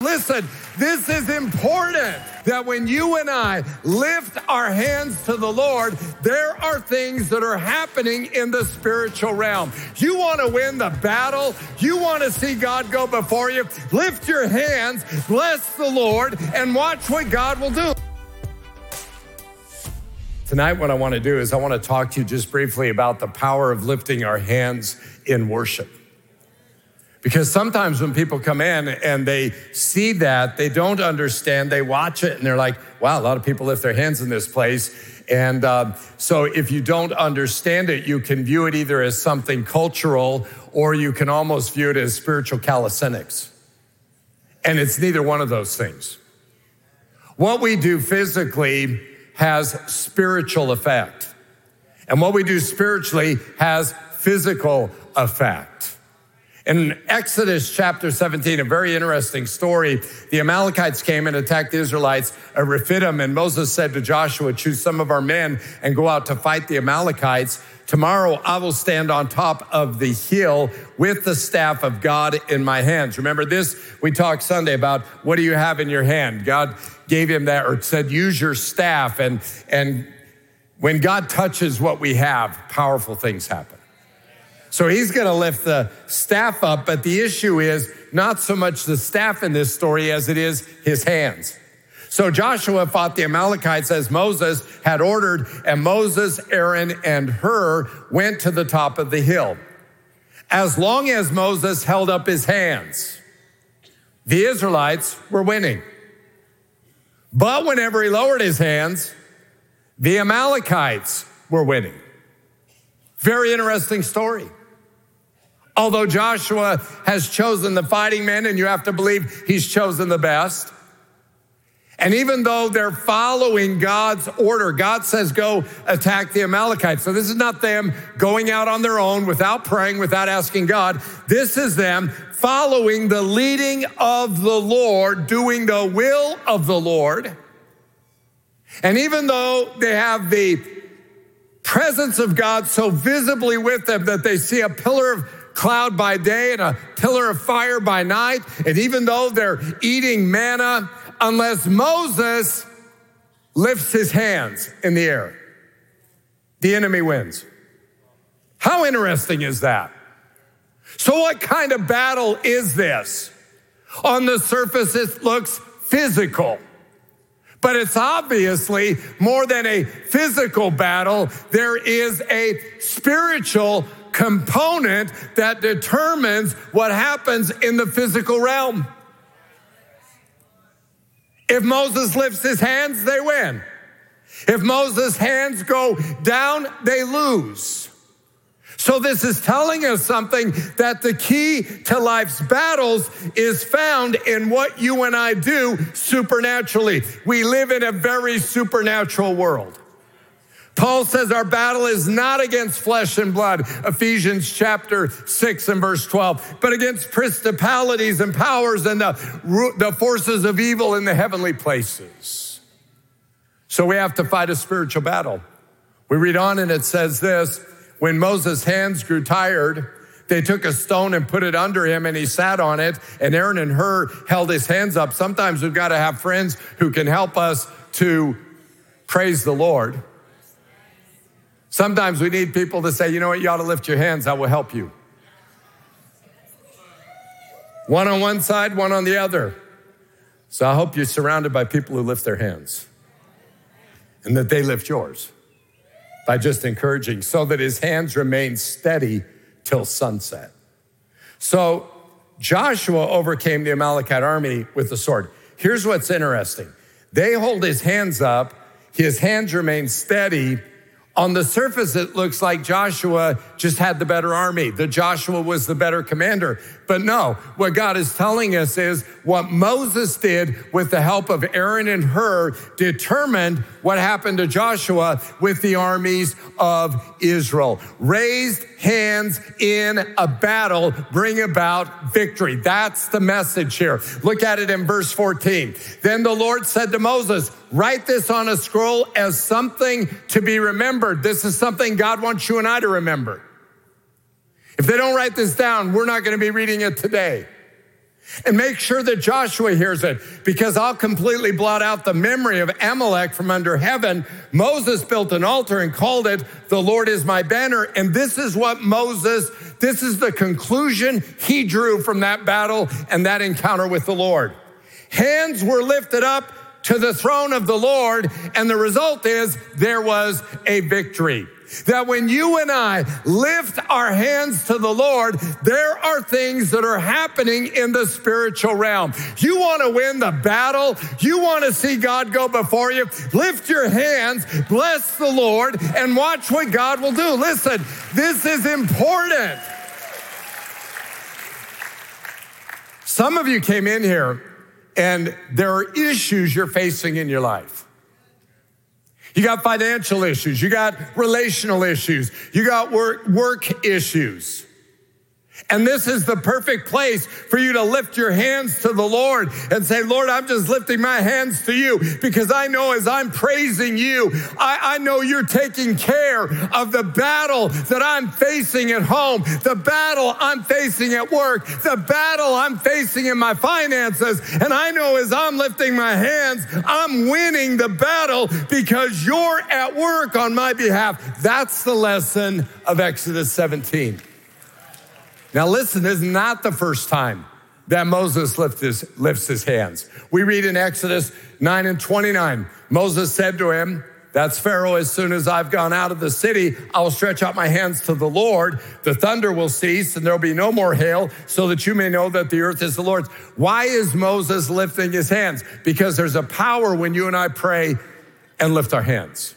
Listen, this is important that when you and I lift our hands to the Lord, there are things that are happening in the spiritual realm. You want to win the battle, you want to see God go before you, lift your hands, bless the Lord, and watch what God will do. Tonight, what I want to do is I want to talk to you just briefly about the power of lifting our hands in worship. Because sometimes when people come in and they see that, they don't understand, they watch it and they're like, wow, a lot of people lift their hands in this place. And uh, so if you don't understand it, you can view it either as something cultural or you can almost view it as spiritual calisthenics. And it's neither one of those things. What we do physically has spiritual effect. And what we do spiritually has physical effect. In Exodus chapter 17, a very interesting story. The Amalekites came and attacked the Israelites at Rephidim, and Moses said to Joshua, Choose some of our men and go out to fight the Amalekites. Tomorrow I will stand on top of the hill with the staff of God in my hands. Remember this? We talked Sunday about what do you have in your hand? God gave him that or said, use your staff. And, and when God touches what we have, powerful things happen. So he's going to lift the staff up, but the issue is not so much the staff in this story as it is his hands. So Joshua fought the Amalekites as Moses had ordered, and Moses, Aaron, and Hur went to the top of the hill. As long as Moses held up his hands, the Israelites were winning. But whenever he lowered his hands, the Amalekites were winning. Very interesting story. Although Joshua has chosen the fighting men, and you have to believe he's chosen the best. And even though they're following God's order, God says, go attack the Amalekites. So this is not them going out on their own without praying, without asking God. This is them following the leading of the Lord, doing the will of the Lord. And even though they have the presence of God so visibly with them that they see a pillar of cloud by day and a pillar of fire by night. And even though they're eating manna, unless Moses lifts his hands in the air, the enemy wins. How interesting is that? So, what kind of battle is this? On the surface, it looks physical. But it's obviously more than a physical battle. There is a spiritual component that determines what happens in the physical realm. If Moses lifts his hands, they win. If Moses' hands go down, they lose. So, this is telling us something that the key to life's battles is found in what you and I do supernaturally. We live in a very supernatural world. Paul says our battle is not against flesh and blood, Ephesians chapter 6 and verse 12, but against principalities and powers and the, the forces of evil in the heavenly places. So we have to fight a spiritual battle. We read on and it says this when Moses' hands grew tired, they took a stone and put it under him and he sat on it and Aaron and Hur held his hands up. Sometimes we've got to have friends who can help us to praise the Lord. Sometimes we need people to say, you know what, you ought to lift your hands, I will help you. One on one side, one on the other. So I hope you're surrounded by people who lift their hands and that they lift yours by just encouraging so that his hands remain steady till sunset. So Joshua overcame the Amalekite army with the sword. Here's what's interesting. They hold his hands up, his hands remain steady on the surface, it looks like Joshua just had the better army, that Joshua was the better commander. But no, what God is telling us is what Moses did with the help of Aaron and Hur determined what happened to Joshua with the armies of Israel. Raised hands in a battle bring about victory. That's the message here. Look at it in verse 14. Then the Lord said to Moses, Write this on a scroll as something to be remembered. This is something God wants you and I to remember. If they don't write this down, we're not going to be reading it today. And make sure that Joshua hears it because I'll completely blot out the memory of Amalek from under heaven. Moses built an altar and called it, The Lord is my banner. And this is what Moses, this is the conclusion he drew from that battle and that encounter with the Lord. Hands were lifted up to the throne of the Lord, and the result is there was a victory. That when you and I lift our hands to the Lord, there are things that are happening in the spiritual realm. You want to win the battle? You want to see God go before you? Lift your hands, bless the Lord, and watch what God will do. Listen, this is important. Some of you came in here and there are issues you're facing in your life. You got financial issues, you got relational issues, you got work, work issues. And this is the perfect place for you to lift your hands to the Lord and say, Lord, I'm just lifting my hands to you because I know as I'm praising you, I, I, know you're taking care of the battle that I'm facing at home, the battle I'm facing at work, the battle I'm facing in my finances. And I know as I'm lifting my hands, I'm winning the battle because you're at work on my behalf. That's the lesson of Exodus 17. Now, listen, this is not the first time that Moses lifts his, lifts his hands. We read in Exodus 9 and 29, Moses said to him, that's Pharaoh. As soon as I've gone out of the city, I'll stretch out my hands to the Lord. The thunder will cease and there'll be no more hail so that you may know that the earth is the Lord's. Why is Moses lifting his hands? Because there's a power when you and I pray and lift our hands.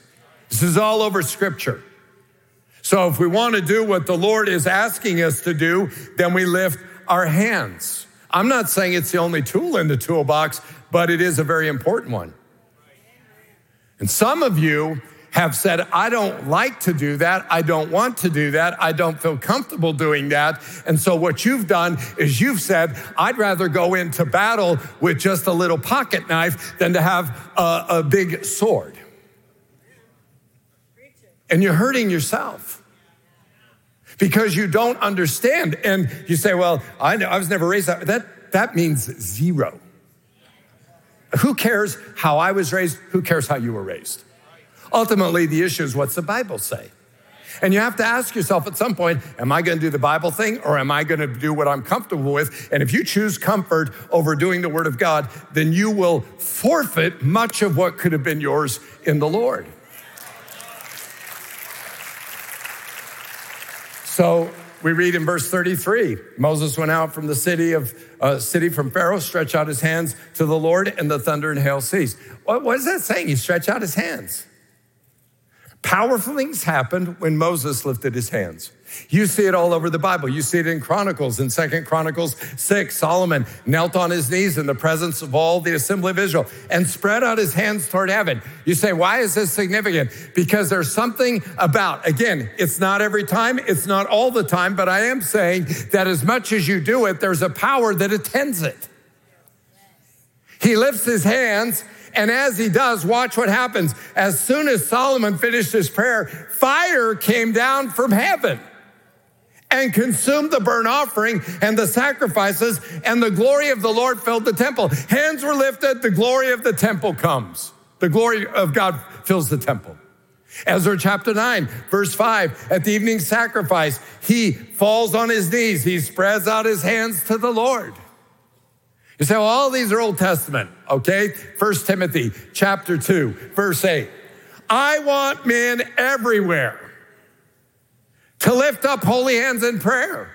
This is all over scripture. So if we want to do what the Lord is asking us to do, then we lift our hands. I'm not saying it's the only tool in the toolbox, but it is a very important one. And some of you have said, I don't like to do that. I don't want to do that. I don't feel comfortable doing that. And so what you've done is you've said, I'd rather go into battle with just a little pocket knife than to have a, a big sword and you're hurting yourself because you don't understand. And you say, well, I, know, I was never raised that. That, that means zero. Who cares how I was raised? Who cares how you were raised? Ultimately, the issue is what's the Bible say? And you have to ask yourself at some point, am I going to do the Bible thing or am I going to do what I'm comfortable with? And if you choose comfort over doing the Word of God, then you will forfeit much of what could have been yours in the Lord. So we read in verse 33 Moses went out from the city of uh, city from Pharaoh, stretched out his hands to the Lord, and the thunder and hail ceased. What, what is that saying? He stretched out his hands. Powerful things happened when Moses lifted his hands. You see it all over the Bible. You see it in Chronicles, in Second Chronicles 6. Solomon knelt on his knees in the presence of all the assembly of Israel and spread out his hands toward heaven. You say, why is this significant? Because there's something about, again, it's not every time, it's not all the time, but I am saying that as much as you do it, there's a power that attends it. He lifts his hands and as he does, watch what happens. As soon as Solomon finished his prayer, fire came down from heaven and consumed the burnt offering and the sacrifices, and the glory of the Lord filled the temple. Hands were lifted, the glory of the temple comes. The glory of God fills the temple. Ezra chapter 9, verse 5, at the evening sacrifice, he falls on his knees. He spreads out his hands to the Lord. You say, well, all these are Old Testament, okay? First Timothy chapter 2, verse 8. I want men everywhere to lift up holy hands in prayer.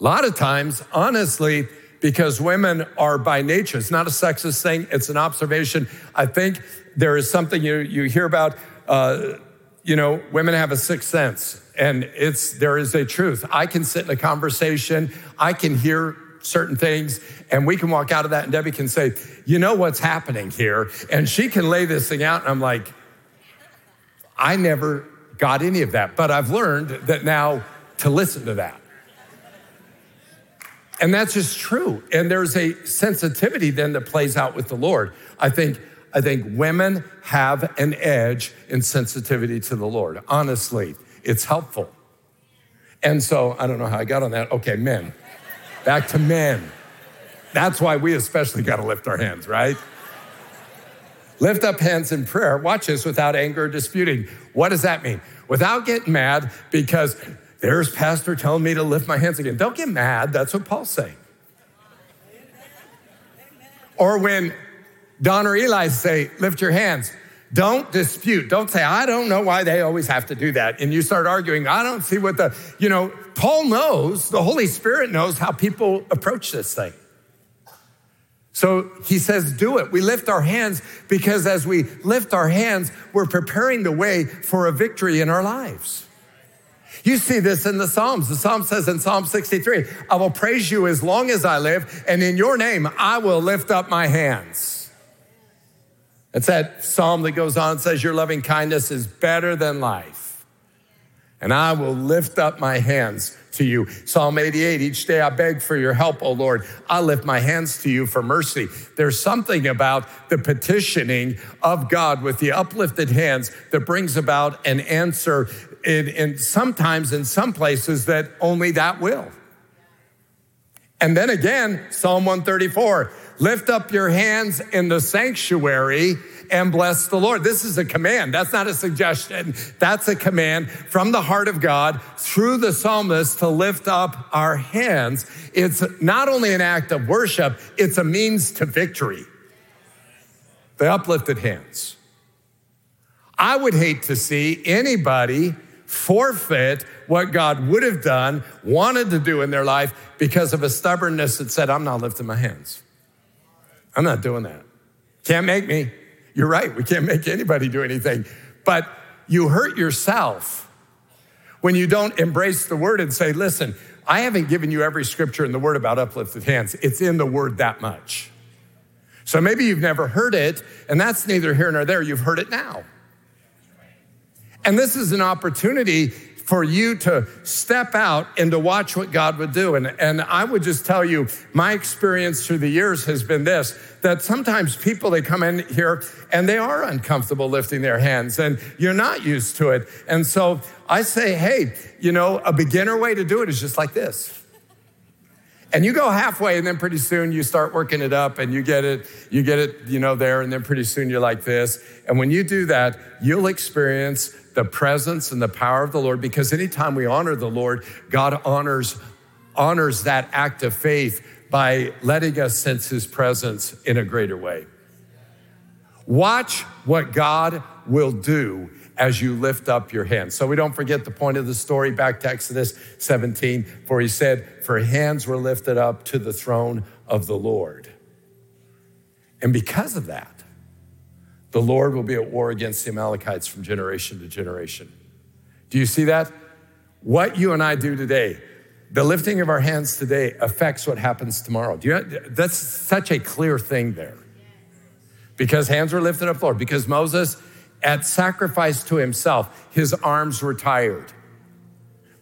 A lot of times, honestly, because women are by nature, it's not a sexist thing, it's an observation. I think there is something you, you hear about, uh, you know, women have a sixth sense, and it's there is a truth. I can sit in a conversation, I can hear certain things, and we can walk out of that, and Debbie can say, You know what's happening here? And she can lay this thing out, and I'm like, I never got any of that, but I've learned that now to listen to that. And that's just true. And there's a sensitivity then that plays out with the Lord. I think I think women have an edge in sensitivity to the Lord. Honestly, it's helpful. And so I don't know how I got on that. Okay, men. Back to men. That's why we especially got to lift our hands, right? Lift up hands in prayer. Watch this without anger or disputing. What does that mean? Without getting mad because there's pastor telling me to lift my hands again. Don't get mad. That's what Paul's saying. Or when Don or Eli say, lift your hands. Don't dispute. Don't say, I don't know why they always have to do that. And you start arguing, I don't see what the, you know, Paul knows, the Holy Spirit knows how people approach this thing. So he says, do it. We lift our hands because as we lift our hands, we're preparing the way for a victory in our lives. You see this in the Psalms. The Psalm says in Psalm 63, I will praise you as long as I live, and in your name I will lift up my hands. It's that psalm that goes on and says, Your loving kindness is better than life. And I will lift up my hands to you. Psalm 88, each day I beg for your help, O Lord. I lift my hands to you for mercy. There's something about the petitioning of God with the uplifted hands that brings about an answer in, in sometimes in some places that only that will. And then again, Psalm 134 lift up your hands in the sanctuary and bless the Lord. This is a command. That's not a suggestion. That's a command from the heart of God through the psalmist to lift up our hands. It's not only an act of worship, it's a means to victory. The uplifted hands. I would hate to see anybody forfeit what God would have done, wanted to do in their life because of a stubbornness that said, I'm not lifting my hands. I'm not doing that. Can't make me. You're right, we can't make anybody do anything. But you hurt yourself when you don't embrace the word and say, listen, I haven't given you every scripture in the word about uplifted hands. It's in the word that much. So maybe you've never heard it, and that's neither here nor there. You've heard it now. And this is an opportunity for you to step out and to watch what God would do. And, and I would just tell you, my experience through the years has been this that sometimes people, they come in here and they are uncomfortable lifting their hands and you're not used to it. And so I say, hey, you know, a beginner way to do it is just like this. And you go halfway, and then pretty soon you start working it up and you get it, you get it, you know, there, and then pretty soon you're like this. And when you do that, you'll experience the presence and the power of the Lord because anytime we honor the Lord, God honors honors that act of faith by letting us sense his presence in a greater way. Watch what God will do as you lift up your hands. So we don't forget the point of the story back to Exodus 17, for he said, For hands were lifted up to the throne of the Lord. And because of that, the Lord will be at war against the Amalekites from generation to generation. Do you see that? What you and I do today, the lifting of our hands today affects what happens tomorrow. Do you, that's such a clear thing there. Because hands were lifted up, Lord. Because Moses, at sacrifice to himself, his arms were tired.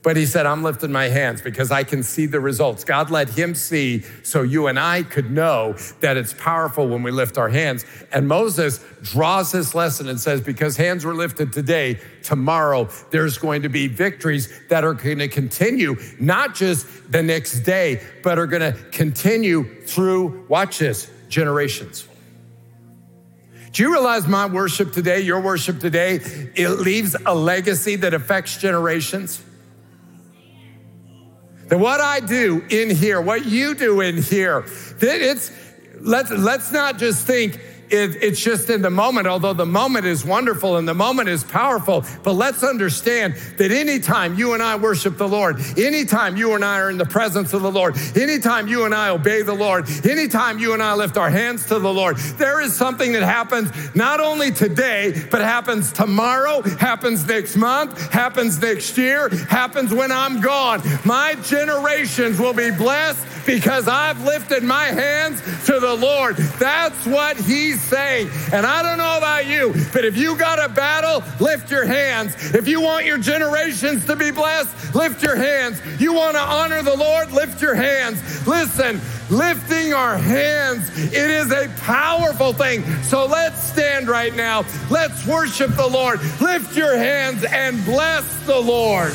But he said, I'm lifting my hands because I can see the results. God let him see so you and I could know that it's powerful when we lift our hands. And Moses draws this lesson and says, because hands were lifted today, tomorrow there's going to be victories that are going to continue, not just the next day, but are going to continue through, watch this, generations. Do you realize my worship today, your worship today, it leaves a legacy that affects generations? That what I do in here, what you do in here, it's let's let's not just think it, it's just in the moment, although the moment is wonderful and the moment is powerful. But let's understand that anytime you and I worship the Lord, anytime you and I are in the presence of the Lord, anytime you and I obey the Lord, anytime you and I lift our hands to the Lord, there is something that happens not only today, but happens tomorrow, happens next month, happens next year, happens when I'm gone. My generations will be blessed because I've lifted my hands to the Lord. That's what He's saying. And I don't know about you, but if you got a battle, lift your hands. If you want your generations to be blessed, lift your hands. You want to honor the Lord, lift your hands. Listen, lifting our hands, it is a powerful thing. So let's stand right now. Let's worship the Lord. Lift your hands and bless the Lord.